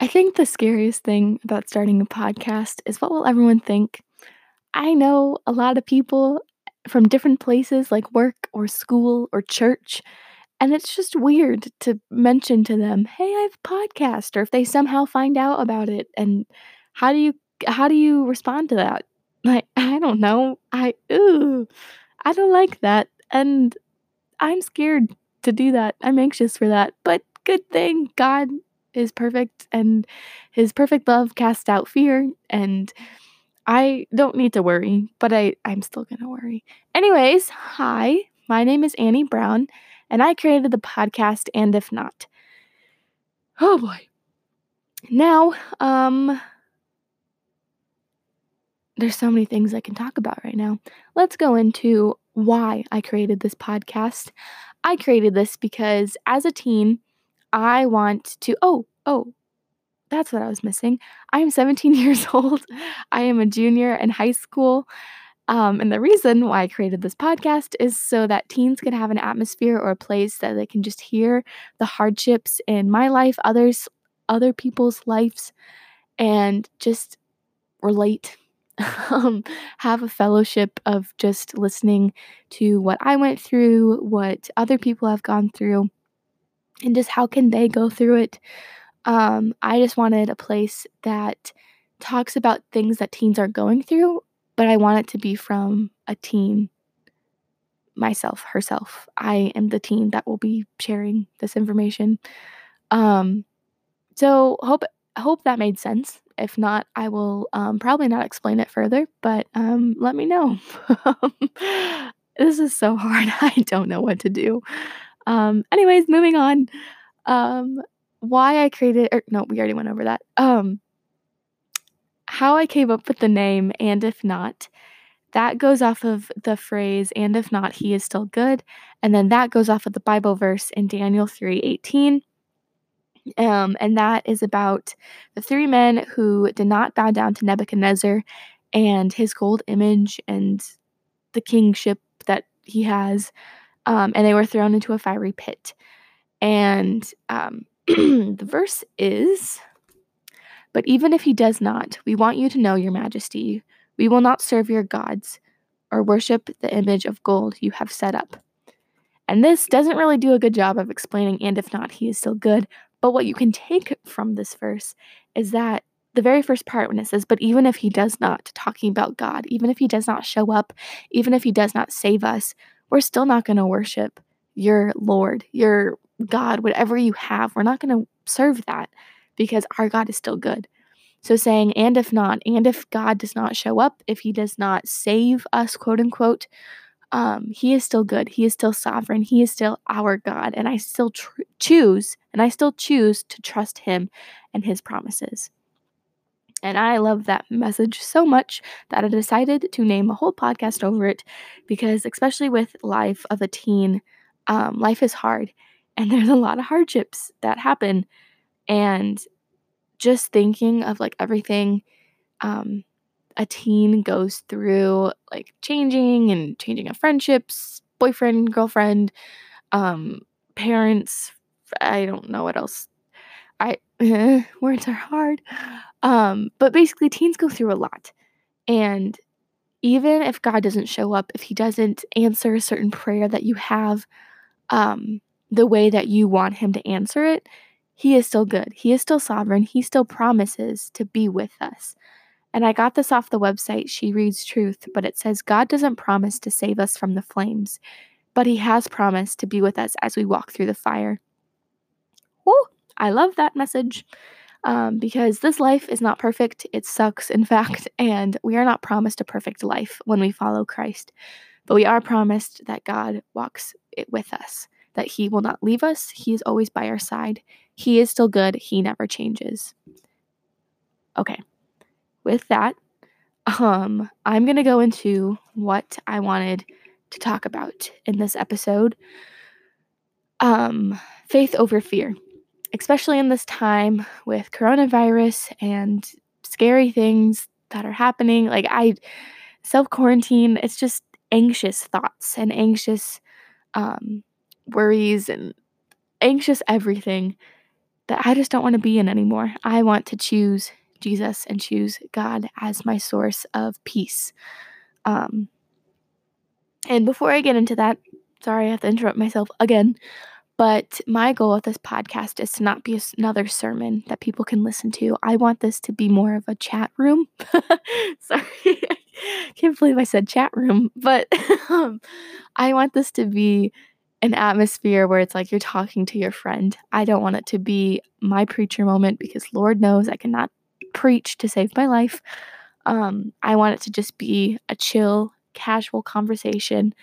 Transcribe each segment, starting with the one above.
I think the scariest thing about starting a podcast is what will everyone think? I know a lot of people from different places like work or school or church, and it's just weird to mention to them, "Hey, I have a podcast," or if they somehow find out about it, and how do you how do you respond to that? Like, I don't know. I ooh, I don't like that, and I'm scared to do that. I'm anxious for that, but good thing God is perfect and his perfect love casts out fear and I don't need to worry, but I I'm still going to worry. Anyways, hi. My name is Annie Brown and I created the podcast and if not. Oh boy. Now, um there's so many things I can talk about right now. Let's go into why I created this podcast. I created this because as a teen, I want to oh, oh, that's what I was missing. I am 17 years old. I am a junior in high school. Um, and the reason why I created this podcast is so that teens can have an atmosphere or a place that they can just hear the hardships in my life, others, other people's lives, and just relate. um, have a fellowship of just listening to what I went through, what other people have gone through, and just how can they go through it. Um, I just wanted a place that talks about things that teens are going through, but I want it to be from a teen myself, herself. I am the teen that will be sharing this information. Um, so hope hope that made sense. If not, I will um, probably not explain it further, but um, let me know. this is so hard. I don't know what to do. Um, anyways, moving on. Um, why I created or no, we already went over that. Um how I came up with the name and if not, that goes off of the phrase and if not he is still good and then that goes off of the Bible verse in Daniel 3:18. Um and that is about the three men who did not bow down to Nebuchadnezzar and his gold image and the kingship that he has um, and they were thrown into a fiery pit. And um, the verse is But even if he does not, we want you to know, Your Majesty, we will not serve your gods or worship the image of gold you have set up. And this doesn't really do a good job of explaining, and if not, he is still good. But what you can take from this verse is that the very first part when it says, But even if he does not, talking about God, even if he does not show up, even if he does not save us, we're still not going to worship your Lord, your God, whatever you have. We're not going to serve that because our God is still good. So saying, and if not, and if God does not show up, if he does not save us, quote unquote, um, he is still good. He is still sovereign. He is still our God. And I still tr- choose, and I still choose to trust him and his promises. And I love that message so much that I decided to name a whole podcast over it because, especially with life of a teen, um, life is hard and there's a lot of hardships that happen. And just thinking of like everything um, a teen goes through, like changing and changing of friendships, boyfriend, girlfriend, um, parents, I don't know what else. I words are hard. Um, but basically, teens go through a lot. And even if God doesn't show up, if He doesn't answer a certain prayer that you have um, the way that you want Him to answer it, He is still good. He is still sovereign. He still promises to be with us. And I got this off the website, She Reads Truth, but it says God doesn't promise to save us from the flames, but He has promised to be with us as we walk through the fire. I love that message um, because this life is not perfect. It sucks, in fact, and we are not promised a perfect life when we follow Christ. But we are promised that God walks it with us, that He will not leave us. He is always by our side. He is still good. He never changes. Okay, with that, um, I'm going to go into what I wanted to talk about in this episode um, faith over fear especially in this time with coronavirus and scary things that are happening. Like, I self quarantine, it's just anxious thoughts and anxious um, worries and anxious everything that I just don't want to be in anymore. I want to choose Jesus and choose God as my source of peace. Um, and before I get into that, sorry, I have to interrupt myself again. But my goal with this podcast is to not be another sermon that people can listen to. I want this to be more of a chat room. sorry, can't believe I said chat room, but um, I want this to be an atmosphere where it's like you're talking to your friend. I don't want it to be my preacher moment because Lord knows I cannot preach to save my life. Um, I want it to just be a chill, casual conversation.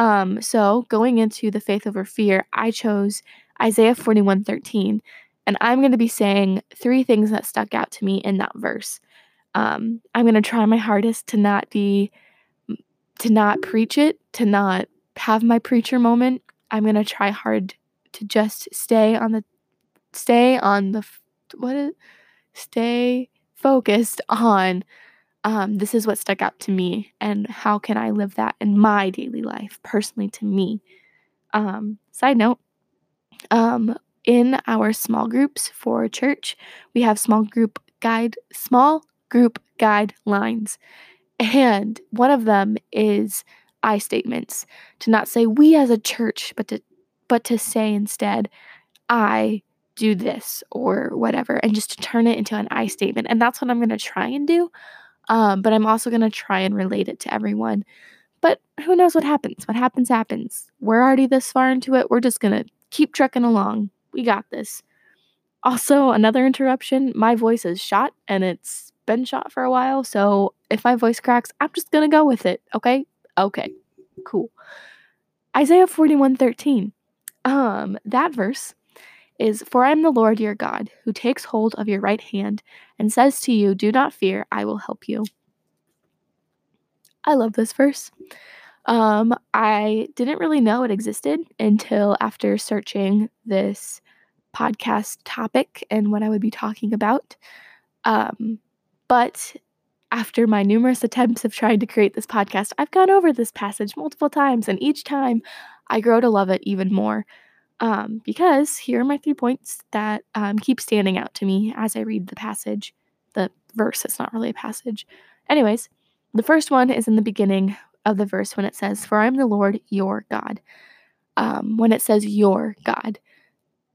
Um, so going into the faith over fear, I chose Isaiah 41 13. And I'm going to be saying three things that stuck out to me in that verse. Um, I'm going to try my hardest to not be, to not preach it, to not have my preacher moment. I'm going to try hard to just stay on the, stay on the, what is, stay focused on um, this is what stuck out to me and how can I live that in my daily life, personally to me. Um, side note, um, in our small groups for church, we have small group guide, small group guidelines. And one of them is I statements to not say we as a church, but to but to say instead, I do this or whatever, and just to turn it into an I statement. And that's what I'm going to try and do. Um, but I'm also going to try and relate it to everyone. But who knows what happens? What happens, happens. We're already this far into it. We're just going to keep trucking along. We got this. Also, another interruption my voice is shot and it's been shot for a while. So if my voice cracks, I'm just going to go with it. Okay? Okay. Cool. Isaiah 41 13. Um, that verse is For I am the Lord your God, who takes hold of your right hand and says to you, Do not fear, I will help you. I love this verse. Um, I didn't really know it existed until after searching this podcast topic and what I would be talking about. Um, but after my numerous attempts of trying to create this podcast, I've gone over this passage multiple times, and each time I grow to love it even more. Um, because here are my three points that um, keep standing out to me as I read the passage, the verse. It's not really a passage. Anyways, the first one is in the beginning of the verse when it says, For I am the Lord your God. Um, when it says your God,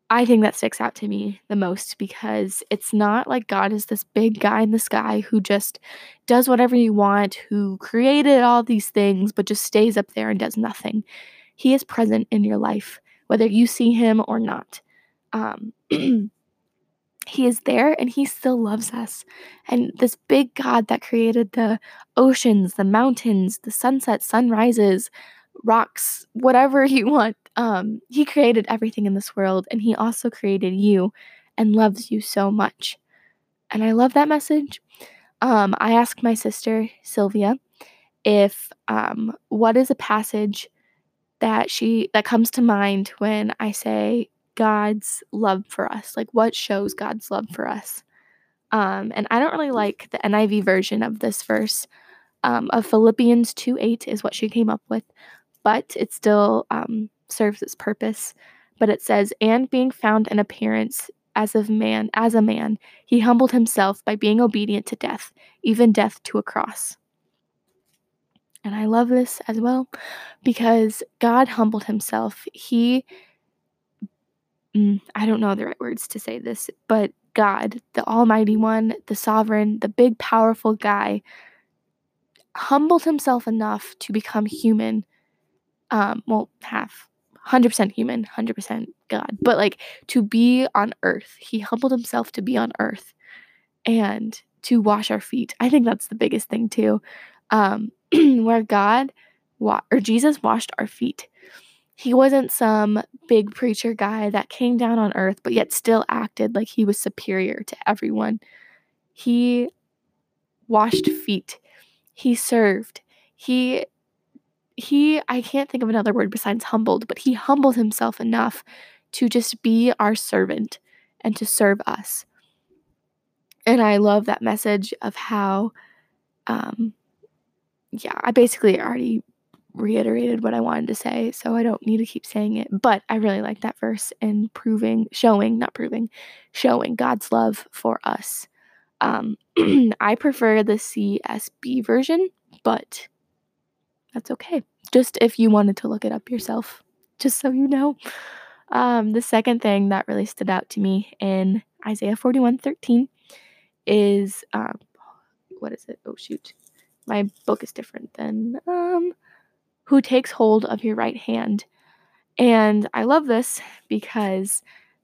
I think that sticks out to me the most because it's not like God is this big guy in the sky who just does whatever you want, who created all these things, but just stays up there and does nothing. He is present in your life whether you see him or not. Um, he is there and he still loves us. And this big God that created the oceans, the mountains, the sunsets, sunrises, rocks, whatever you want, um, he created everything in this world and he also created you and loves you so much. And I love that message. Um, I asked my sister, Sylvia, if um, what is a passage that she that comes to mind when I say God's love for us. Like what shows God's love for us? Um, and I don't really like the NIV version of this verse. Um, of Philippians 2 8 is what she came up with, but it still um, serves its purpose. But it says, and being found in appearance as of man, as a man, he humbled himself by being obedient to death, even death to a cross. And I love this as well because God humbled himself. He, mm, I don't know the right words to say this, but God, the Almighty One, the Sovereign, the big, powerful guy, humbled himself enough to become human. Um, well, half, 100% human, 100% God, but like to be on earth. He humbled himself to be on earth and to wash our feet. I think that's the biggest thing, too. Um, where God wa- or Jesus washed our feet. He wasn't some big preacher guy that came down on earth, but yet still acted like he was superior to everyone. He washed feet. He served. He he I can't think of another word besides humbled, but he humbled himself enough to just be our servant and to serve us. And I love that message of how um yeah, I basically already reiterated what I wanted to say, so I don't need to keep saying it. But I really like that verse and proving, showing, not proving, showing God's love for us. Um, I prefer the CSB version, but that's okay. Just if you wanted to look it up yourself, just so you know. Um, the second thing that really stood out to me in Isaiah 41 13 is um, what is it? Oh, shoot. My book is different than um, who takes hold of your right hand. And I love this because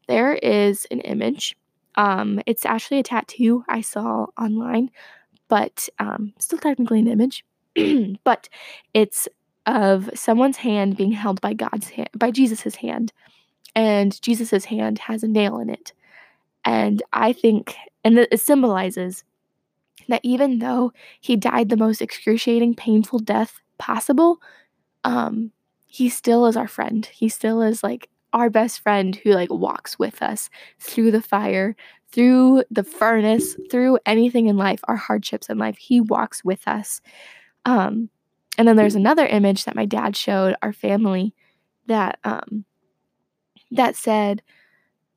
there is an image. Um, it's actually a tattoo I saw online, but um, still technically an image. but it's of someone's hand being held by God's hand, by Jesus's hand, and Jesus's hand has a nail in it. And I think, and it symbolizes that even though he died the most excruciating, painful death possible, um, he still is our friend. He still is like our best friend who like walks with us through the fire, through the furnace, through anything in life, our hardships in life. He walks with us. Um, and then there's another image that my dad showed our family that um, that said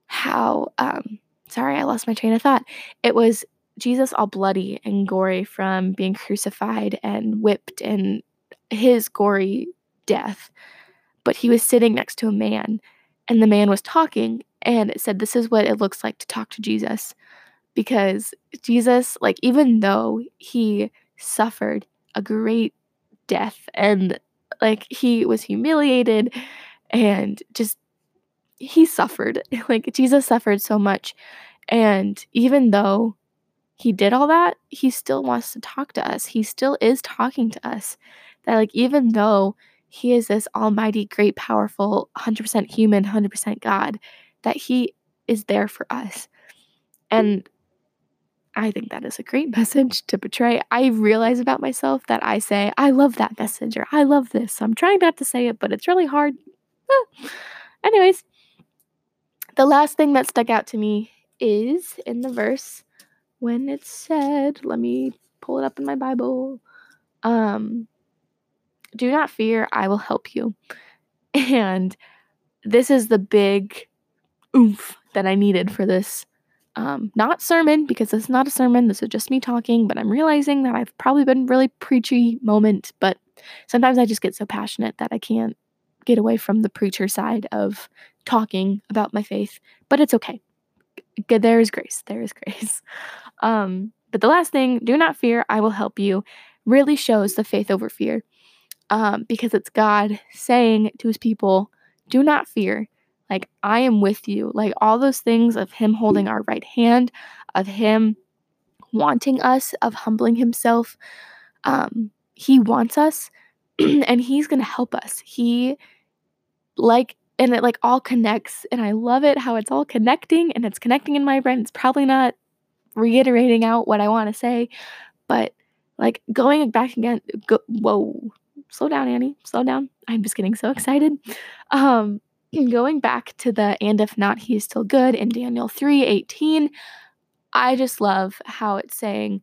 how um, sorry, I lost my train of thought. It was Jesus all bloody and gory from being crucified and whipped and his gory death. But he was sitting next to a man, and the man was talking, and it said, This is what it looks like to talk to Jesus. Because Jesus, like, even though he suffered a great death and like he was humiliated and just he suffered like Jesus suffered so much and even though he did all that, he still wants to talk to us. He still is talking to us. That, like, even though he is this almighty, great, powerful, 100% human, 100% God, that he is there for us. And I think that is a great message to portray. I realize about myself that I say, I love that message or I love this. I'm trying not to say it, but it's really hard. Anyways, the last thing that stuck out to me is in the verse when it said, let me pull it up in my Bible. Um, do not fear, I will help you. And this is the big oomph that I needed for this. Um, not sermon, because this is not a sermon. This is just me talking, but I'm realizing that I've probably been really preachy moment, but sometimes I just get so passionate that I can't get away from the preacher side of talking about my faith, but it's okay. There is grace. There is grace. Um, but the last thing, do not fear, I will help you, really shows the faith over fear. Um, because it's God saying to his people, do not fear. Like, I am with you. Like, all those things of him holding our right hand, of him wanting us, of humbling himself. Um, he wants us and he's going to help us. He, like, and it like all connects and i love it how it's all connecting and it's connecting in my brain it's probably not reiterating out what i want to say but like going back again go, whoa slow down annie slow down. I'm just getting so excited. Um going back to the and if not he is still good in daniel 3 18 i just love how it's saying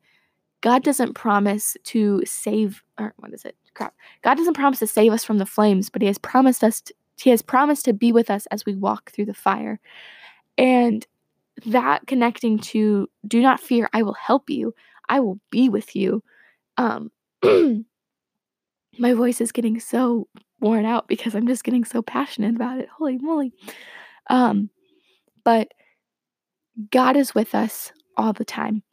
god doesn't promise to save or what is it? Crap. God doesn't promise to save us from the flames but he has promised us to, he has promised to be with us as we walk through the fire. And that connecting to do not fear, I will help you. I will be with you. Um my voice is getting so worn out because I'm just getting so passionate about it. Holy moly. Um but God is with us all the time.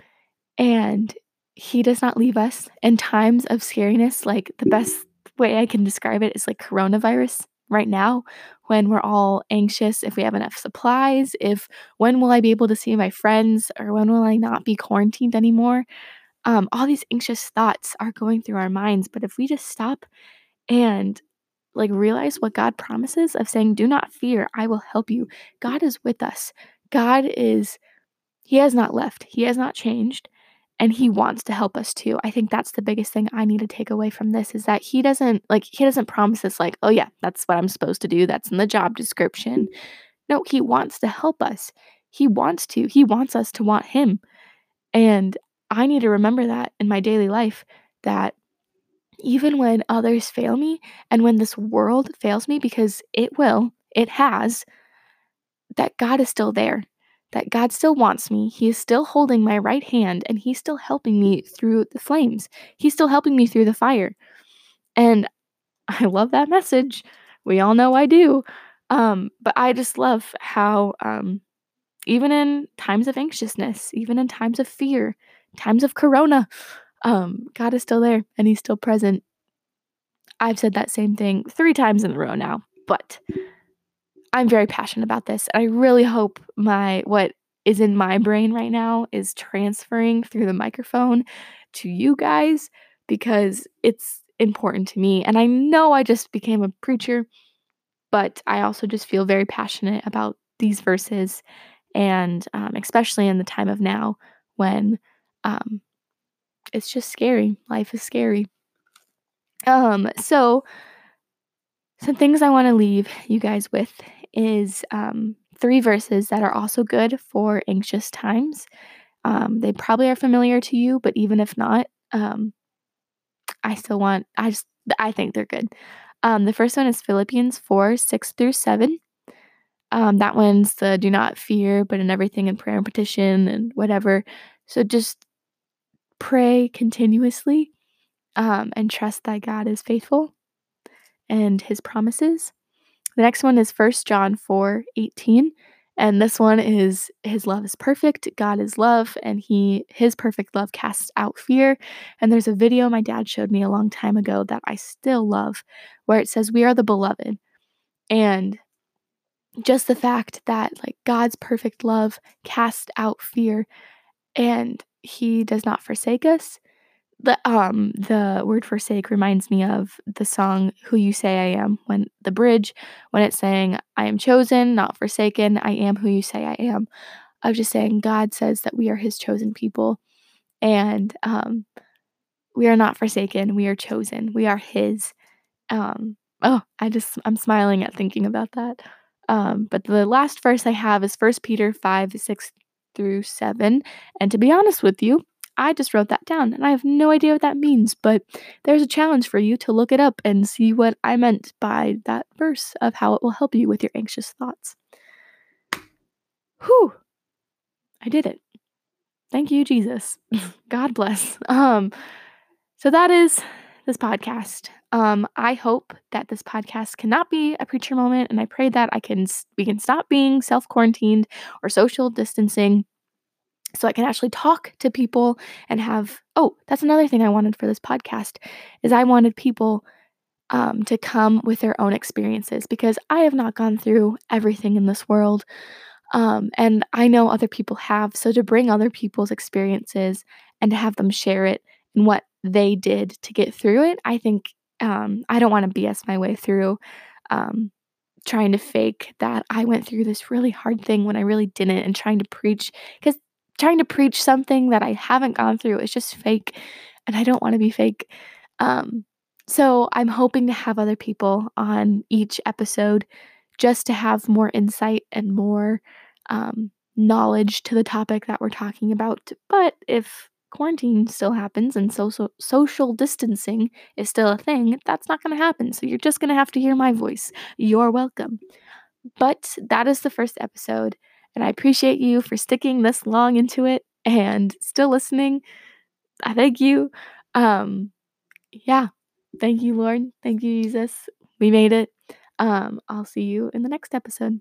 And he does not leave us in times of scariness. Like the best way I can describe it is like coronavirus right now when we're all anxious if we have enough supplies, if when will I be able to see my friends or when will I not be quarantined anymore? Um, all these anxious thoughts are going through our minds. But if we just stop and like realize what God promises of saying, Do not fear, I will help you. God is with us. God is, He has not left, He has not changed and he wants to help us too. I think that's the biggest thing I need to take away from this is that he doesn't like he doesn't promise us like, "Oh yeah, that's what I'm supposed to do. That's in the job description." No, he wants to help us. He wants to. He wants us to want him. And I need to remember that in my daily life that even when others fail me and when this world fails me, because it will, it has, that God is still there, that God still wants me. He is still holding my right hand and He's still helping me through the flames. He's still helping me through the fire. And I love that message. We all know I do. Um, but I just love how, um, even in times of anxiousness, even in times of fear, times of corona, um, God is still there and He's still present. I've said that same thing three times in a row now, but I'm very passionate about this. And I really hope my what is in my brain right now is transferring through the microphone to you guys because it's important to me. And I know I just became a preacher, but I also just feel very passionate about these verses and um, especially in the time of now when um, it's just scary. Life is scary. Um, so some things I want to leave you guys with is um, three verses that are also good for anxious times. Um, they probably are familiar to you, but even if not, um, I still want, I just, I think they're good. Um, the first one is Philippians 4 6 through 7. Um, that one's the do not fear, but in everything in prayer and petition and whatever. So just pray continuously um, and trust that God is faithful and his promises. The next one is 1 John 4 18. And this one is his love is perfect. God is love, and he his perfect love casts out fear. And there's a video my dad showed me a long time ago that I still love, where it says, We are the beloved. And just the fact that like God's perfect love casts out fear and he does not forsake us the um the word forsake reminds me of the song who you say i am when the bridge when it's saying i am chosen not forsaken i am who you say i am of just saying god says that we are his chosen people and um we are not forsaken we are chosen we are his um oh i just i'm smiling at thinking about that um but the last verse i have is first peter 5 6 through 7 and to be honest with you I just wrote that down and I have no idea what that means, but there's a challenge for you to look it up and see what I meant by that verse of how it will help you with your anxious thoughts. Whew. I did it. Thank you, Jesus. God bless. Um, so that is this podcast. Um, I hope that this podcast cannot be a preacher moment, and I pray that I can we can stop being self quarantined or social distancing so I can actually talk to people and have oh that's another thing I wanted for this podcast is I wanted people um, to come with their own experiences because I have not gone through everything in this world um, and I know other people have so to bring other people's experiences and to have them share it and what they did to get through it I think um, I don't want to BS my way through um, trying to fake that I went through this really hard thing when I really didn't and trying to preach because trying to preach something that I haven't gone through is just fake and I don't want to be fake. Um, so I'm hoping to have other people on each episode just to have more insight and more um, knowledge to the topic that we're talking about. But if quarantine still happens and social social distancing is still a thing, that's not going to happen. So you're just going to have to hear my voice. You're welcome. But that is the first episode. And I appreciate you for sticking this long into it and still listening. I thank you. Um, yeah. Thank you, Lord. Thank you, Jesus. We made it. Um, I'll see you in the next episode.